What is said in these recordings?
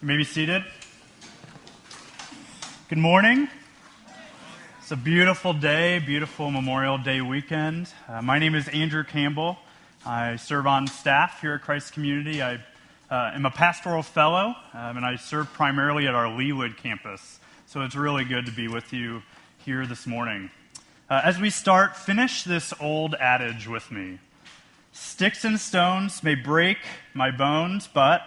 You may be seated. Good morning. It's a beautiful day, beautiful Memorial Day weekend. Uh, my name is Andrew Campbell. I serve on staff here at Christ Community. I uh, am a pastoral fellow, um, and I serve primarily at our Leawood campus. So it's really good to be with you here this morning. Uh, as we start, finish this old adage with me Sticks and stones may break my bones, but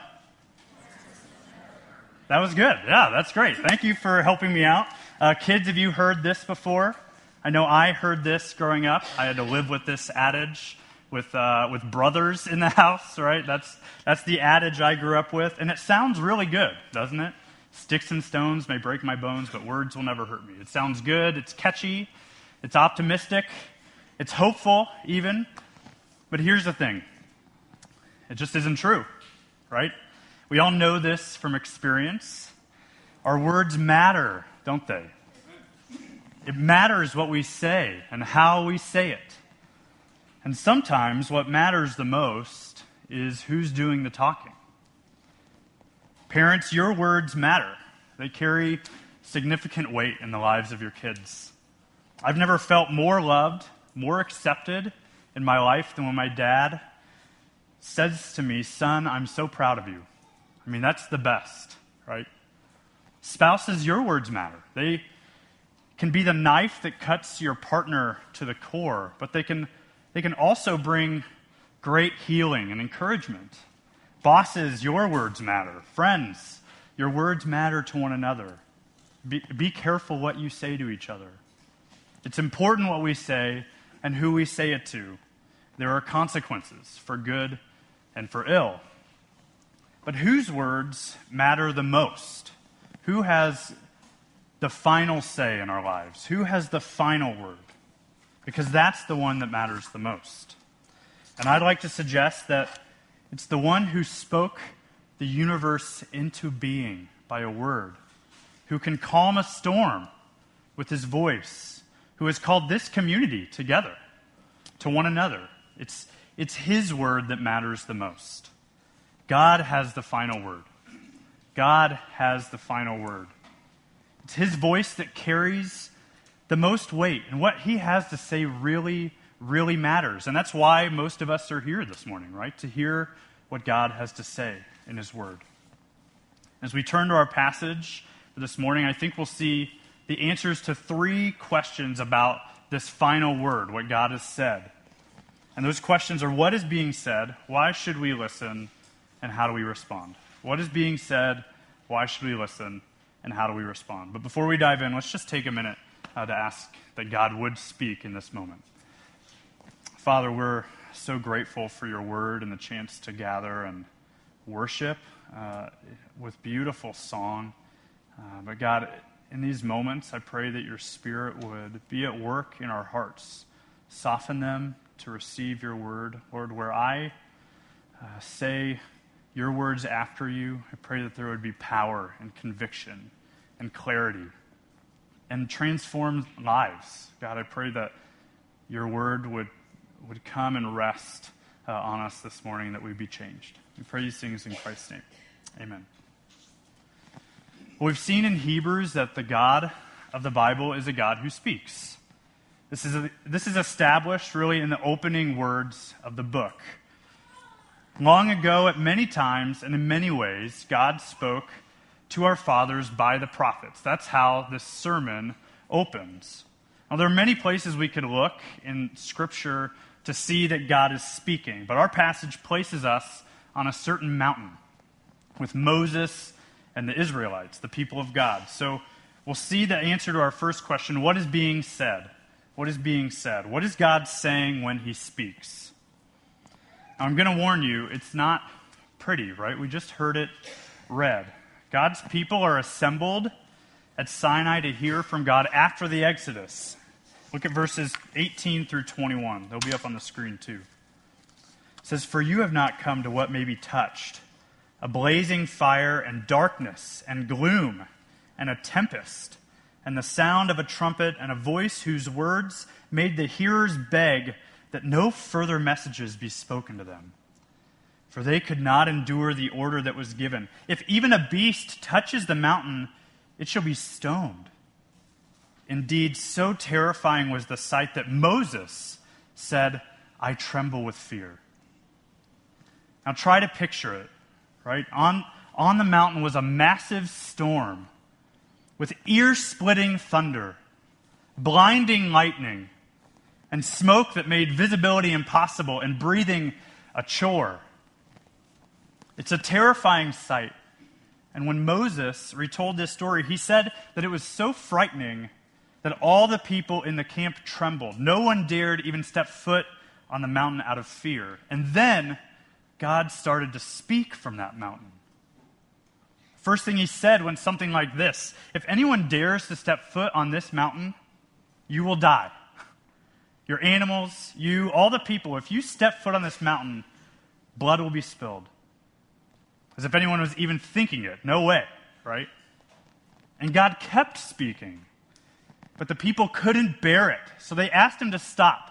that was good. Yeah, that's great. Thank you for helping me out. Uh, kids, have you heard this before? I know I heard this growing up. I had to live with this adage with, uh, with brothers in the house, right? That's, that's the adage I grew up with. And it sounds really good, doesn't it? Sticks and stones may break my bones, but words will never hurt me. It sounds good. It's catchy. It's optimistic. It's hopeful, even. But here's the thing it just isn't true, right? We all know this from experience. Our words matter, don't they? It matters what we say and how we say it. And sometimes what matters the most is who's doing the talking. Parents, your words matter. They carry significant weight in the lives of your kids. I've never felt more loved, more accepted in my life than when my dad says to me, Son, I'm so proud of you. I mean, that's the best, right? Spouses, your words matter. They can be the knife that cuts your partner to the core, but they can, they can also bring great healing and encouragement. Bosses, your words matter. Friends, your words matter to one another. Be, be careful what you say to each other. It's important what we say and who we say it to. There are consequences for good and for ill. But whose words matter the most? Who has the final say in our lives? Who has the final word? Because that's the one that matters the most. And I'd like to suggest that it's the one who spoke the universe into being by a word, who can calm a storm with his voice, who has called this community together to one another. It's, it's his word that matters the most. God has the final word. God has the final word. It's his voice that carries the most weight. And what he has to say really, really matters. And that's why most of us are here this morning, right? To hear what God has to say in his word. As we turn to our passage this morning, I think we'll see the answers to three questions about this final word, what God has said. And those questions are what is being said, why should we listen, and how do we respond? What is being said? Why should we listen? And how do we respond? But before we dive in, let's just take a minute uh, to ask that God would speak in this moment. Father, we're so grateful for your word and the chance to gather and worship uh, with beautiful song. Uh, but God, in these moments, I pray that your spirit would be at work in our hearts, soften them to receive your word. Lord, where I uh, say your words after you. I pray that there would be power and conviction and clarity and transform lives. God, I pray that your word would, would come and rest uh, on us this morning, that we'd be changed. We pray these things in Christ's name. Amen. we've seen in Hebrews that the God of the Bible is a God who speaks. This is, a, this is established really in the opening words of the book. Long ago, at many times and in many ways, God spoke to our fathers by the prophets. That's how this sermon opens. Now, there are many places we could look in Scripture to see that God is speaking, but our passage places us on a certain mountain with Moses and the Israelites, the people of God. So we'll see the answer to our first question what is being said? What is being said? What is God saying when he speaks? I'm going to warn you, it's not pretty, right? We just heard it read. God's people are assembled at Sinai to hear from God after the Exodus. Look at verses 18 through 21. They'll be up on the screen too. It says, For you have not come to what may be touched a blazing fire and darkness and gloom and a tempest and the sound of a trumpet and a voice whose words made the hearers beg that no further messages be spoken to them. for they could not endure the order that was given. If even a beast touches the mountain, it shall be stoned. Indeed, so terrifying was the sight that Moses said, I tremble with fear. Now try to picture it, right? On, on the mountain was a massive storm with ear splitting thunder, blinding lightning, and smoke that made visibility impossible and breathing a chore. It's a terrifying sight. And when Moses retold this story, he said that it was so frightening that all the people in the camp trembled. No one dared even step foot on the mountain out of fear. And then God started to speak from that mountain. First thing he said when something like this If anyone dares to step foot on this mountain, you will die. Your animals, you, all the people, if you step foot on this mountain, blood will be spilled. As if anyone was even thinking it. No way, right? And God kept speaking. But the people couldn't bear it. So they asked him to stop.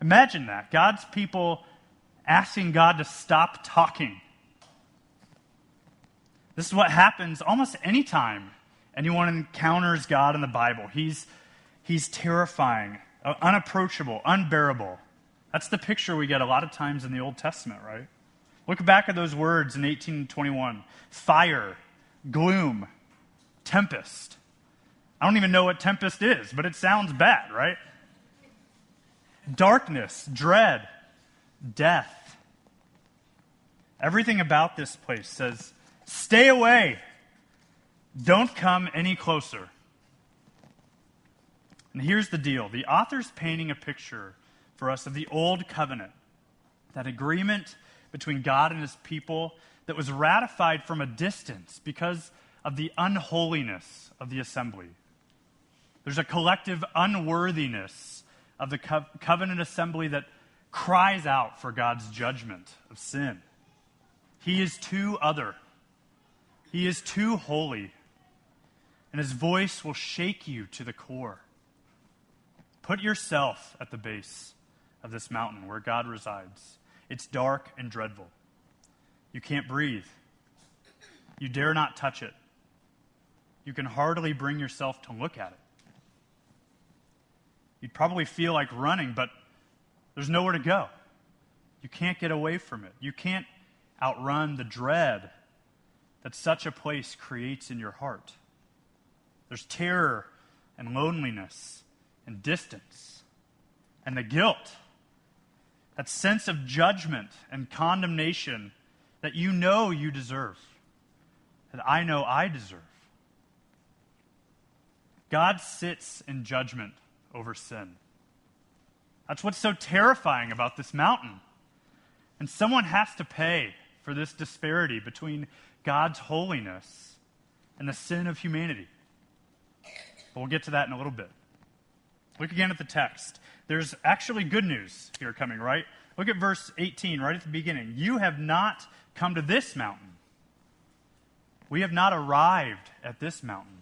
Imagine that. God's people asking God to stop talking. This is what happens almost anytime anyone encounters God in the Bible. He's, he's terrifying, Uh, unapproachable, unbearable. That's the picture we get a lot of times in the Old Testament, right? Look back at those words in 1821 fire, gloom, tempest. I don't even know what tempest is, but it sounds bad, right? Darkness, dread, death. Everything about this place says, stay away. Don't come any closer. And here's the deal the author's painting a picture for us of the old covenant, that agreement between God and his people that was ratified from a distance because of the unholiness of the assembly. There's a collective unworthiness of the co- covenant assembly that cries out for God's judgment of sin. He is too other, He is too holy, and His voice will shake you to the core. Put yourself at the base of this mountain where God resides. It's dark and dreadful. You can't breathe. You dare not touch it. You can hardly bring yourself to look at it. You'd probably feel like running, but there's nowhere to go. You can't get away from it. You can't outrun the dread that such a place creates in your heart. There's terror and loneliness and distance and the guilt that sense of judgment and condemnation that you know you deserve, that I know I deserve. God sits in judgment over sin. That's what's so terrifying about this mountain. And someone has to pay for this disparity between God's holiness and the sin of humanity. But we'll get to that in a little bit. Look again at the text. There's actually good news here coming, right? Look at verse 18 right at the beginning. You have not come to this mountain. We have not arrived at this mountain.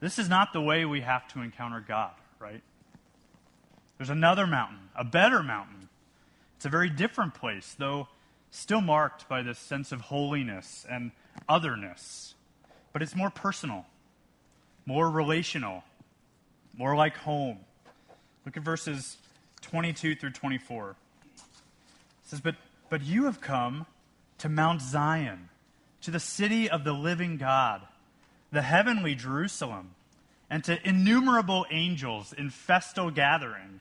This is not the way we have to encounter God, right? There's another mountain, a better mountain. It's a very different place, though still marked by this sense of holiness and otherness. But it's more personal, more relational, more like home. Look at verses 22 through 24. It says, But, but you have come to Mount Zion, to the city of the living God, the heavenly Jerusalem, and to innumerable angels in festal gathering,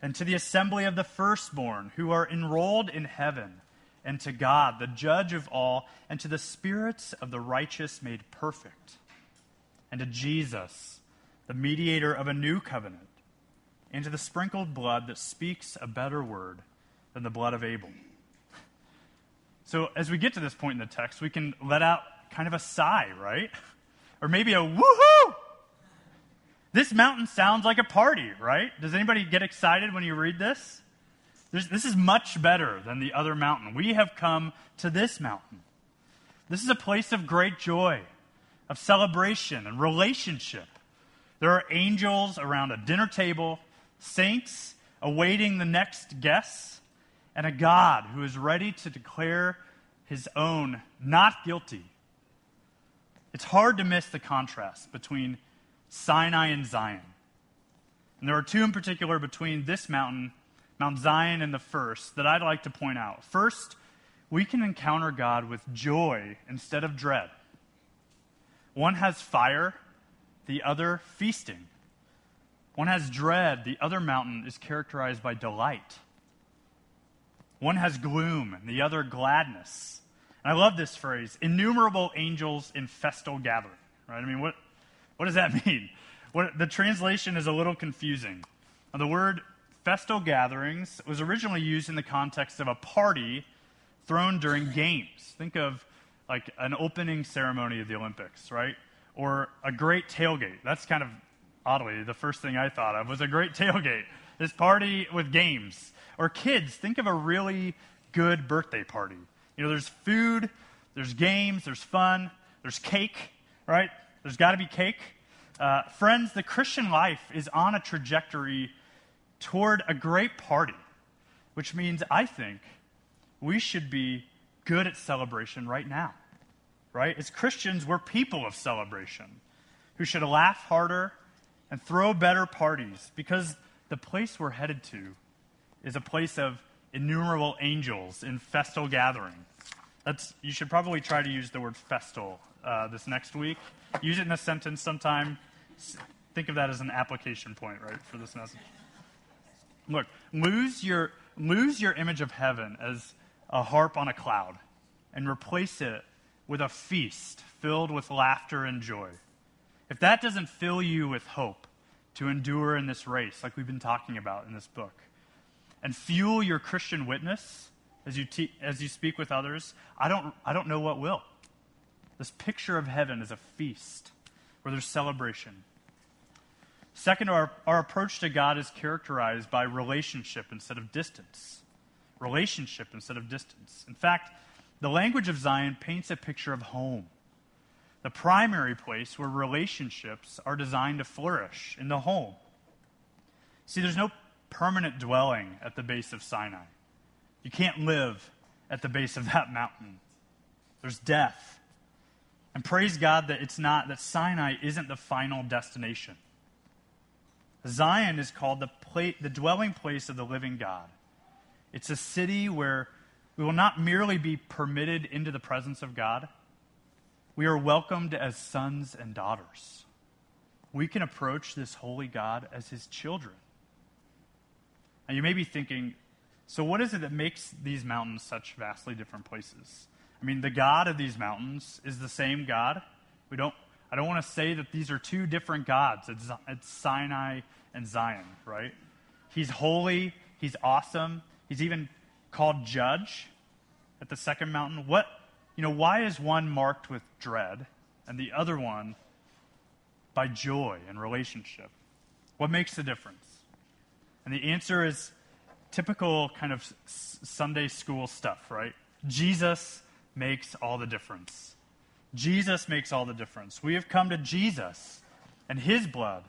and to the assembly of the firstborn who are enrolled in heaven, and to God, the judge of all, and to the spirits of the righteous made perfect, and to Jesus the mediator of a new covenant, into the sprinkled blood that speaks a better word than the blood of Abel. So, as we get to this point in the text, we can let out kind of a sigh, right? Or maybe a woohoo! This mountain sounds like a party, right? Does anybody get excited when you read this? There's, this is much better than the other mountain. We have come to this mountain. This is a place of great joy, of celebration and relationship. There are angels around a dinner table, saints awaiting the next guests, and a God who is ready to declare his own not guilty. It's hard to miss the contrast between Sinai and Zion. And there are two in particular between this mountain, Mount Zion, and the first that I'd like to point out. First, we can encounter God with joy instead of dread. One has fire, the other feasting. One has dread, the other mountain is characterized by delight. One has gloom, and the other gladness. And I love this phrase innumerable angels in festal gathering. Right? I mean, what, what does that mean? What, the translation is a little confusing. Now, the word festal gatherings was originally used in the context of a party thrown during games. Think of like an opening ceremony of the Olympics, right? Or a great tailgate. That's kind of oddly the first thing I thought of was a great tailgate. This party with games. Or kids, think of a really good birthday party. You know, there's food, there's games, there's fun, there's cake, right? There's got to be cake. Uh, friends, the Christian life is on a trajectory toward a great party, which means I think we should be good at celebration right now, right? As Christians, we're people of celebration who should laugh harder and throw better parties because the place we're headed to is a place of innumerable angels in festal gathering. That's, you should probably try to use the word festal uh, this next week. Use it in a sentence sometime. Think of that as an application point, right, for this message. Look, lose your, lose your image of heaven as a harp on a cloud and replace it with a feast filled with laughter and joy. If that doesn't fill you with hope to endure in this race, like we've been talking about in this book, and fuel your Christian witness as you, te- as you speak with others, I don't, I don't know what will. This picture of heaven is a feast where there's celebration. Second, our, our approach to God is characterized by relationship instead of distance. Relationship instead of distance. In fact, the language of Zion paints a picture of home, the primary place where relationships are designed to flourish in the home. See, there's no permanent dwelling at the base of Sinai. You can't live at the base of that mountain. There's death. And praise God that it's not, that Sinai isn't the final destination. Zion is called the, pla- the dwelling place of the living God. It's a city where we will not merely be permitted into the presence of God, we are welcomed as sons and daughters. We can approach this holy God as his children. And you may be thinking, so what is it that makes these mountains such vastly different places? I mean, the God of these mountains is the same God. We don't, I don't want to say that these are two different gods. It's, it's Sinai and Zion, right? He's holy. He's awesome. He's even called judge at the second mountain. What, you know, why is one marked with dread and the other one by joy and relationship? What makes the difference? And the answer is typical kind of Sunday school stuff, right? Jesus makes all the difference. Jesus makes all the difference. We have come to Jesus and his blood,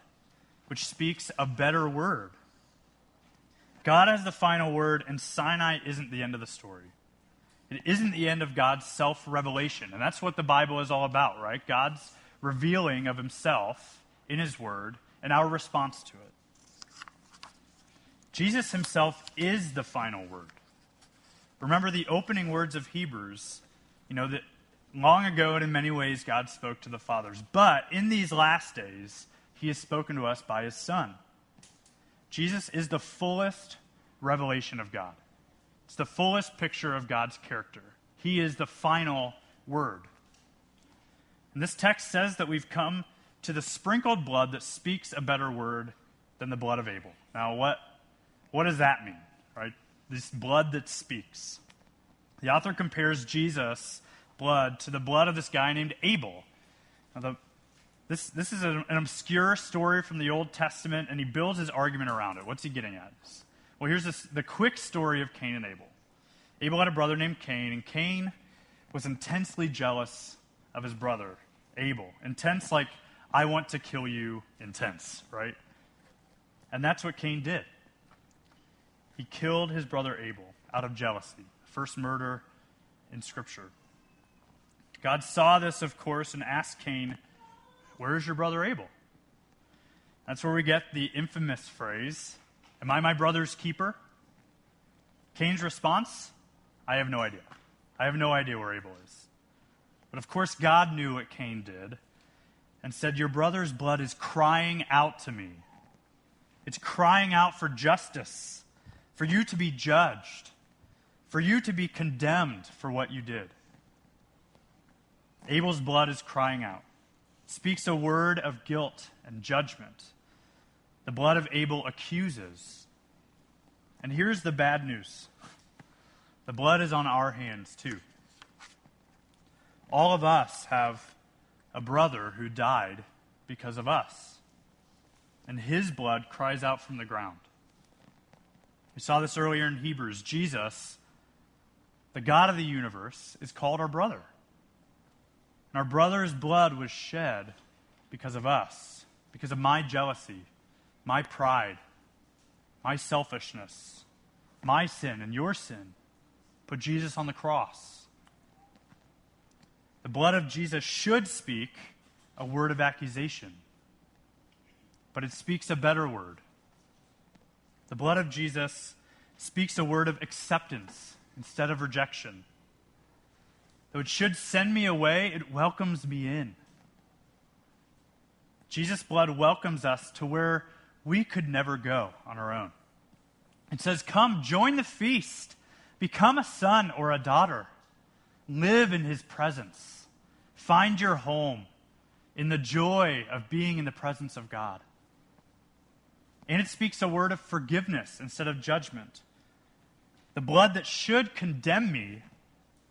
which speaks a better word. God has the final word, and Sinai isn't the end of the story. It isn't the end of God's self revelation. And that's what the Bible is all about, right? God's revealing of himself in his word and our response to it. Jesus himself is the final word. Remember the opening words of Hebrews, you know, that long ago and in many ways God spoke to the fathers. But in these last days, he has spoken to us by his Son. Jesus is the fullest revelation of God, it's the fullest picture of God's character. He is the final word. And this text says that we've come to the sprinkled blood that speaks a better word than the blood of Abel. Now, what what does that mean, right? This blood that speaks. The author compares Jesus' blood to the blood of this guy named Abel. Now, the, this, this is an, an obscure story from the Old Testament, and he builds his argument around it. What's he getting at? Well, here's this, the quick story of Cain and Abel. Abel had a brother named Cain, and Cain was intensely jealous of his brother, Abel. Intense, like, I want to kill you, intense, right? And that's what Cain did. He killed his brother Abel out of jealousy. First murder in Scripture. God saw this, of course, and asked Cain, Where is your brother Abel? That's where we get the infamous phrase, Am I my brother's keeper? Cain's response, I have no idea. I have no idea where Abel is. But of course, God knew what Cain did and said, Your brother's blood is crying out to me. It's crying out for justice, for you to be judged, for you to be condemned for what you did. Abel's blood is crying out, speaks a word of guilt and judgment. The blood of Abel accuses. And here's the bad news the blood is on our hands, too. All of us have a brother who died because of us, and his blood cries out from the ground. We saw this earlier in Hebrews. Jesus, the God of the universe, is called our brother. And our brother's blood was shed because of us, because of my jealousy, my pride, my selfishness, my sin, and your sin. Put Jesus on the cross. The blood of Jesus should speak a word of accusation, but it speaks a better word. The blood of Jesus speaks a word of acceptance instead of rejection. Though it should send me away, it welcomes me in. Jesus' blood welcomes us to where we could never go on our own. It says, Come, join the feast, become a son or a daughter, live in his presence, find your home in the joy of being in the presence of God. And it speaks a word of forgiveness instead of judgment. The blood that should condemn me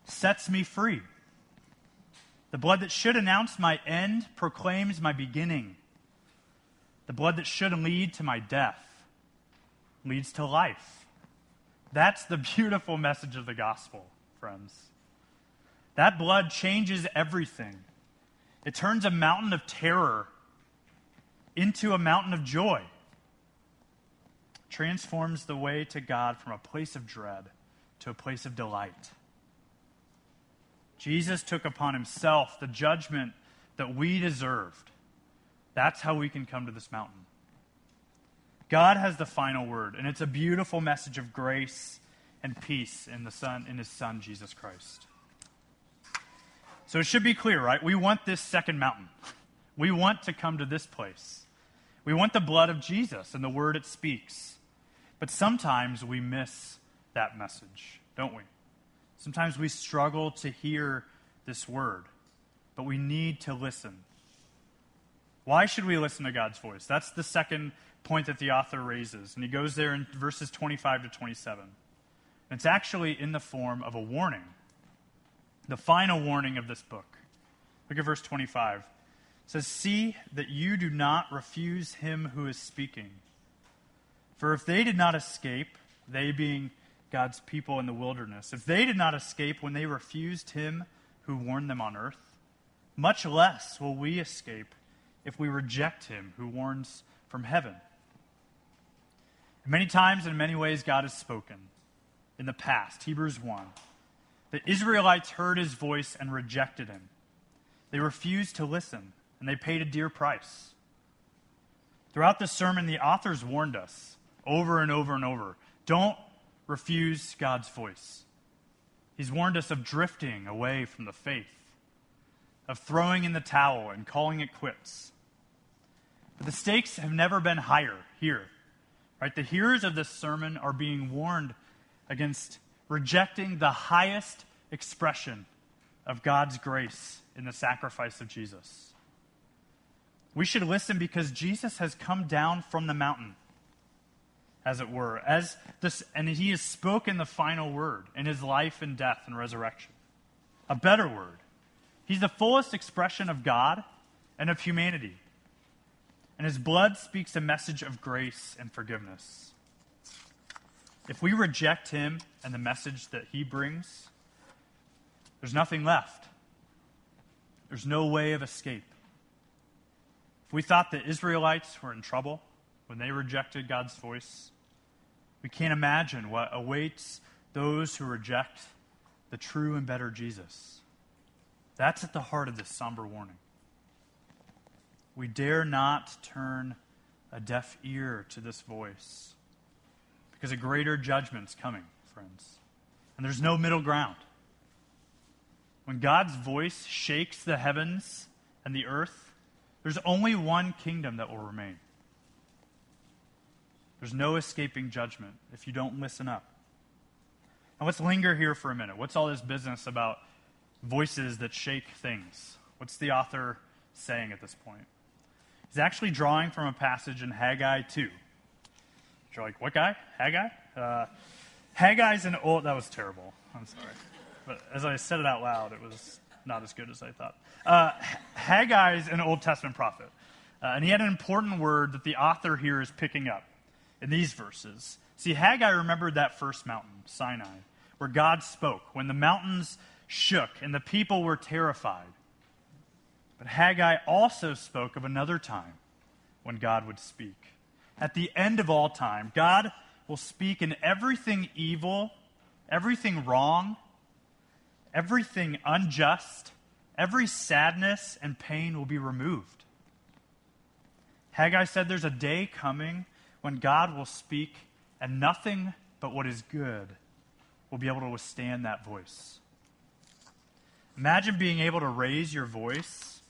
sets me free. The blood that should announce my end proclaims my beginning. The blood that should lead to my death leads to life. That's the beautiful message of the gospel, friends. That blood changes everything. It turns a mountain of terror into a mountain of joy. Transforms the way to God from a place of dread to a place of delight. Jesus took upon himself the judgment that we deserved. That's how we can come to this mountain. God has the final word, and it's a beautiful message of grace and peace in the Son in his Son Jesus Christ. So it should be clear, right? We want this second mountain. We want to come to this place. We want the blood of Jesus and the word it speaks. But sometimes we miss that message, don't we? Sometimes we struggle to hear this word, but we need to listen. Why should we listen to God's voice? That's the second point that the author raises. And he goes there in verses 25 to 27. And it's actually in the form of a warning, the final warning of this book. Look at verse 25. It says, See that you do not refuse him who is speaking. For if they did not escape, they being God's people in the wilderness, if they did not escape when they refused him who warned them on earth, much less will we escape if we reject him who warns from heaven. Many times, and in many ways, God has spoken. In the past, Hebrews 1, the Israelites heard his voice and rejected him. They refused to listen, and they paid a dear price. Throughout the sermon, the authors warned us over and over and over don't refuse God's voice. He's warned us of drifting away from the faith, of throwing in the towel and calling it quits. But the stakes have never been higher here. Right? The hearers of this sermon are being warned against rejecting the highest expression of God's grace in the sacrifice of Jesus. We should listen because Jesus has come down from the mountain as it were, as this, and he has spoken the final word in his life and death and resurrection. A better word. He's the fullest expression of God and of humanity. And his blood speaks a message of grace and forgiveness. If we reject him and the message that he brings, there's nothing left. There's no way of escape. If we thought the Israelites were in trouble when they rejected God's voice, we can't imagine what awaits those who reject the true and better Jesus. That's at the heart of this somber warning. We dare not turn a deaf ear to this voice because a greater judgment's coming, friends. And there's no middle ground. When God's voice shakes the heavens and the earth, there's only one kingdom that will remain. There's no escaping judgment if you don't listen up. Now let's linger here for a minute. What's all this business about voices that shake things? What's the author saying at this point? He's actually drawing from a passage in Haggai 2. You're like, what guy? Haggai? Uh, Haggai's an old. That was terrible. I'm sorry. But as I said it out loud, it was not as good as I thought. Uh, Haggai's an Old Testament prophet. Uh, and he had an important word that the author here is picking up in these verses. See, Haggai remembered that first mountain, Sinai, where God spoke, when the mountains shook and the people were terrified. But Haggai also spoke of another time when God would speak. At the end of all time, God will speak, and everything evil, everything wrong, everything unjust, every sadness and pain will be removed. Haggai said there's a day coming when God will speak, and nothing but what is good will be able to withstand that voice. Imagine being able to raise your voice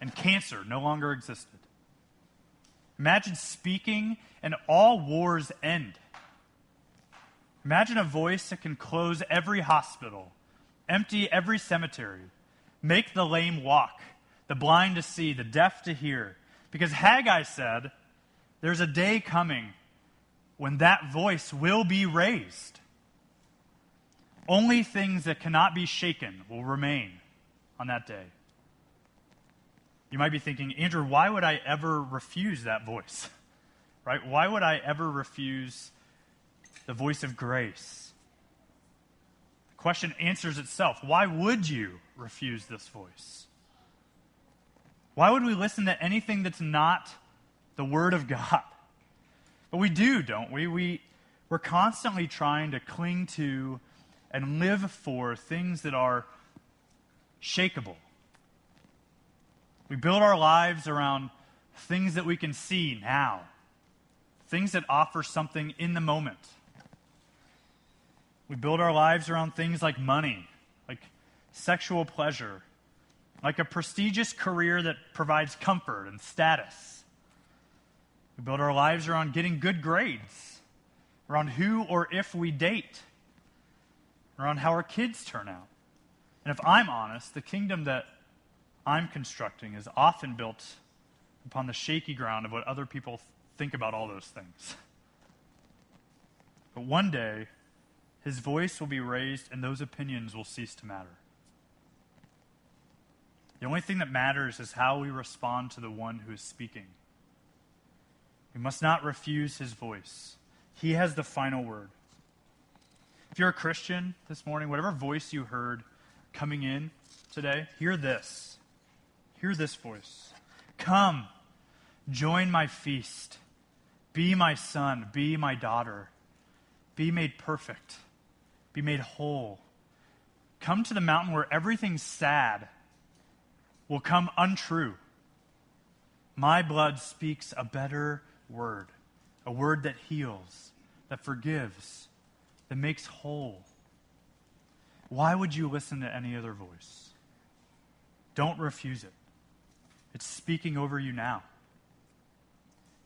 and cancer no longer existed. Imagine speaking and all wars end. Imagine a voice that can close every hospital, empty every cemetery, make the lame walk, the blind to see, the deaf to hear. Because Haggai said, there's a day coming when that voice will be raised. Only things that cannot be shaken will remain on that day. You might be thinking, Andrew, why would I ever refuse that voice? Right? Why would I ever refuse the voice of grace? The question answers itself. Why would you refuse this voice? Why would we listen to anything that's not the Word of God? But we do, don't we? we we're constantly trying to cling to and live for things that are shakable we build our lives around things that we can see now, things that offer something in the moment. We build our lives around things like money, like sexual pleasure, like a prestigious career that provides comfort and status. We build our lives around getting good grades, around who or if we date, around how our kids turn out. And if I'm honest, the kingdom that I'm constructing is often built upon the shaky ground of what other people think about all those things. But one day, his voice will be raised and those opinions will cease to matter. The only thing that matters is how we respond to the one who is speaking. We must not refuse his voice. He has the final word. If you're a Christian this morning, whatever voice you heard coming in today, hear this. Hear this voice Come, join my feast. Be my son, be my daughter. Be made perfect, be made whole. Come to the mountain where everything sad will come untrue. My blood speaks a better word, a word that heals, that forgives, that makes whole. Why would you listen to any other voice? Don't refuse it. It's speaking over you now.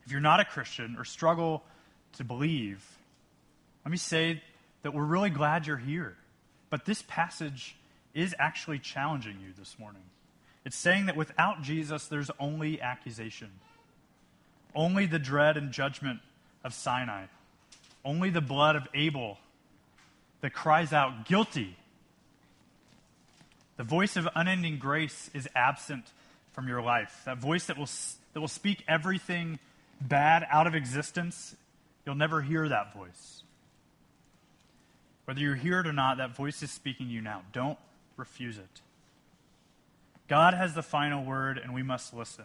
If you're not a Christian or struggle to believe, let me say that we're really glad you're here. But this passage is actually challenging you this morning. It's saying that without Jesus, there's only accusation, only the dread and judgment of Sinai, only the blood of Abel that cries out, guilty. The voice of unending grace is absent from your life, that voice that will, that will speak everything bad out of existence, you'll never hear that voice. Whether you hear it or not, that voice is speaking to you now. Don't refuse it. God has the final word, and we must listen.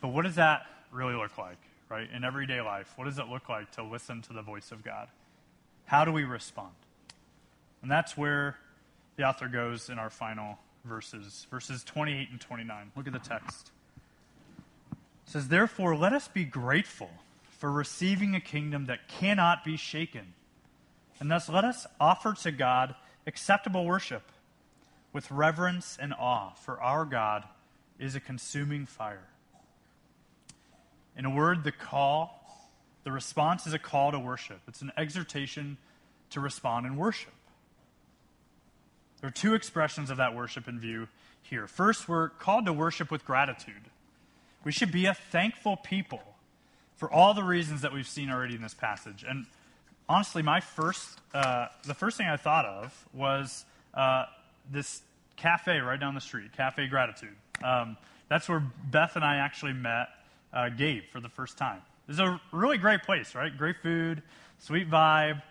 But what does that really look like, right? In everyday life, what does it look like to listen to the voice of God? How do we respond? And that's where the author goes in our final verses, verses 28 and 29. Look at the text. It says, Therefore, let us be grateful for receiving a kingdom that cannot be shaken. And thus, let us offer to God acceptable worship with reverence and awe, for our God is a consuming fire. In a word, the call, the response is a call to worship. It's an exhortation to respond in worship. There are two expressions of that worship in view here. First, we're called to worship with gratitude. We should be a thankful people for all the reasons that we've seen already in this passage. And honestly, my first, uh, the first thing I thought of was uh, this cafe right down the street, Cafe Gratitude. Um, that's where Beth and I actually met uh, Gabe for the first time. It's a really great place, right? Great food, sweet vibe,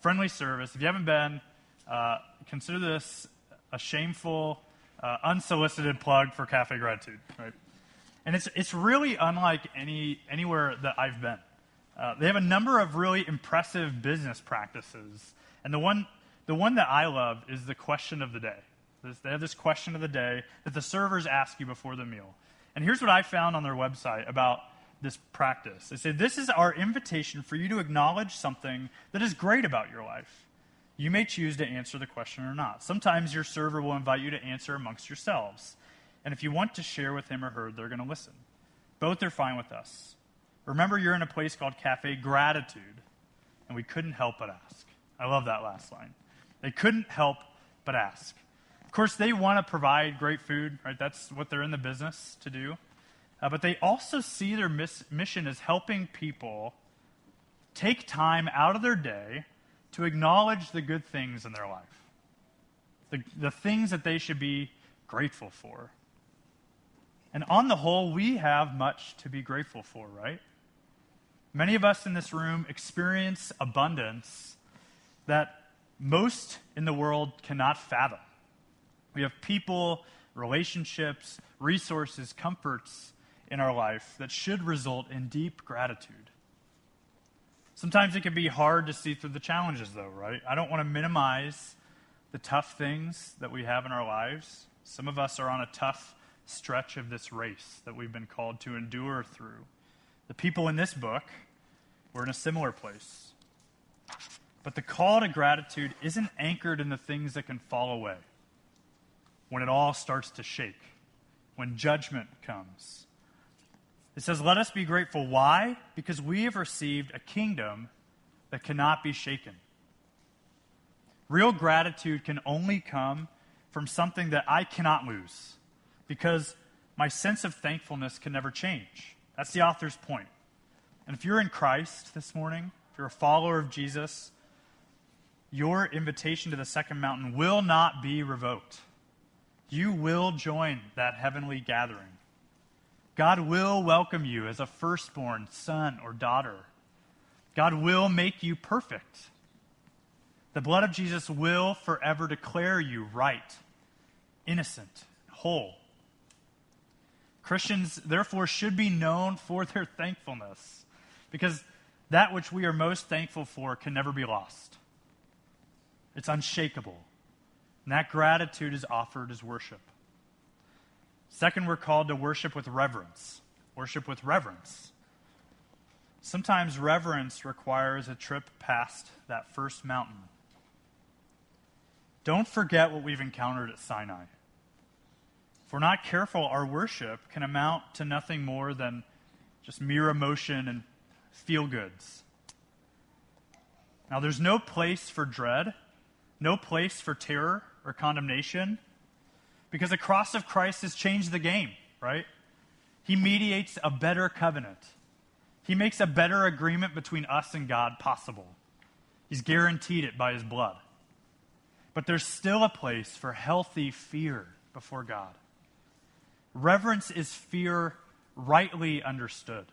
friendly service. If you haven't been, uh, consider this a shameful, uh, unsolicited plug for Cafe Gratitude, right? And it's, it's really unlike any, anywhere that I've been. Uh, they have a number of really impressive business practices. And the one, the one that I love is the question of the day. They have this question of the day that the servers ask you before the meal. And here's what I found on their website about this practice. They say, This is our invitation for you to acknowledge something that is great about your life. You may choose to answer the question or not. Sometimes your server will invite you to answer amongst yourselves. And if you want to share with him or her, they're going to listen. Both are fine with us. Remember, you're in a place called Cafe Gratitude, and we couldn't help but ask. I love that last line. They couldn't help but ask. Of course, they want to provide great food, right? That's what they're in the business to do. Uh, but they also see their miss- mission as helping people take time out of their day to acknowledge the good things in their life, the, the things that they should be grateful for. And on the whole, we have much to be grateful for, right? Many of us in this room experience abundance that most in the world cannot fathom. We have people, relationships, resources, comforts in our life that should result in deep gratitude. Sometimes it can be hard to see through the challenges, though, right? I don't want to minimize the tough things that we have in our lives. Some of us are on a tough stretch of this race that we've been called to endure through. The people in this book were in a similar place. But the call to gratitude isn't anchored in the things that can fall away when it all starts to shake, when judgment comes. It says, Let us be grateful. Why? Because we have received a kingdom that cannot be shaken. Real gratitude can only come from something that I cannot lose because my sense of thankfulness can never change. That's the author's point. And if you're in Christ this morning, if you're a follower of Jesus, your invitation to the second mountain will not be revoked you will join that heavenly gathering. God will welcome you as a firstborn son or daughter. God will make you perfect. The blood of Jesus will forever declare you right, innocent, whole. Christians, therefore, should be known for their thankfulness because that which we are most thankful for can never be lost. It's unshakable. And that gratitude is offered as worship. Second, we're called to worship with reverence. Worship with reverence. Sometimes reverence requires a trip past that first mountain. Don't forget what we've encountered at Sinai. If we're not careful, our worship can amount to nothing more than just mere emotion and feel goods. Now, there's no place for dread, no place for terror, or condemnation because the cross of Christ has changed the game, right? He mediates a better covenant. He makes a better agreement between us and God possible. He's guaranteed it by his blood. But there's still a place for healthy fear before God. Reverence is fear rightly understood.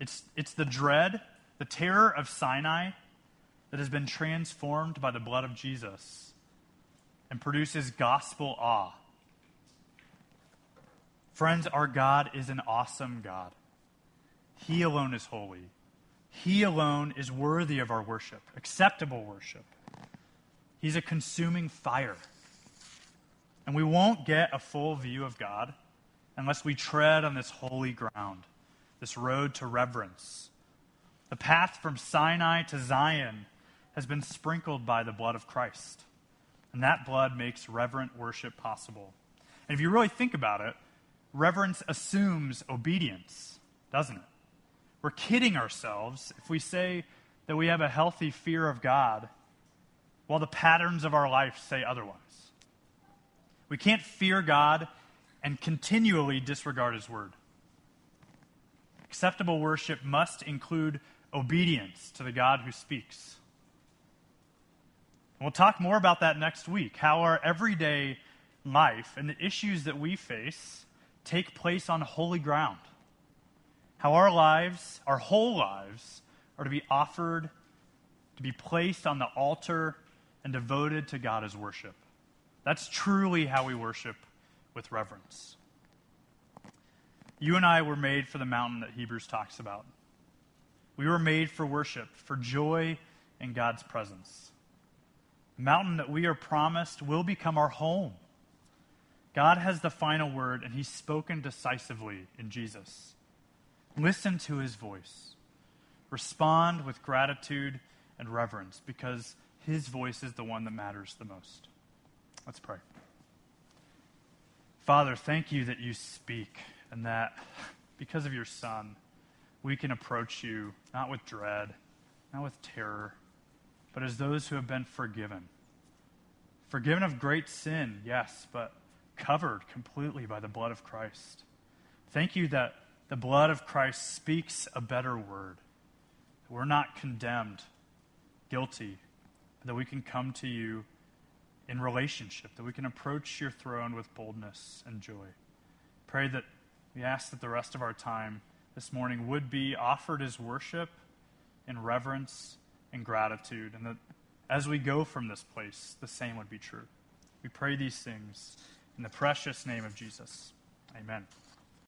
It's, it's the dread, the terror of Sinai that has been transformed by the blood of Jesus and produces gospel awe. Friends, our God is an awesome God. He alone is holy. He alone is worthy of our worship, acceptable worship. He's a consuming fire. And we won't get a full view of God unless we tread on this holy ground, this road to reverence. The path from Sinai to Zion has been sprinkled by the blood of Christ. And that blood makes reverent worship possible. And if you really think about it, reverence assumes obedience, doesn't it? We're kidding ourselves if we say that we have a healthy fear of God while the patterns of our life say otherwise. We can't fear God and continually disregard His word. Acceptable worship must include obedience to the God who speaks. We'll talk more about that next week how our everyday life and the issues that we face take place on holy ground. How our lives, our whole lives, are to be offered, to be placed on the altar, and devoted to God as worship. That's truly how we worship with reverence. You and I were made for the mountain that Hebrews talks about. We were made for worship, for joy in God's presence. Mountain that we are promised will become our home. God has the final word, and He's spoken decisively in Jesus. Listen to His voice. Respond with gratitude and reverence because His voice is the one that matters the most. Let's pray. Father, thank you that you speak and that because of your Son, we can approach you not with dread, not with terror, but as those who have been forgiven. Forgiven of great sin, yes, but covered completely by the blood of Christ. Thank you that the blood of Christ speaks a better word. We're not condemned, guilty, that we can come to you in relationship, that we can approach your throne with boldness and joy. Pray that we ask that the rest of our time this morning would be offered as worship in reverence and gratitude, and that as we go from this place, the same would be true. We pray these things in the precious name of Jesus. Amen.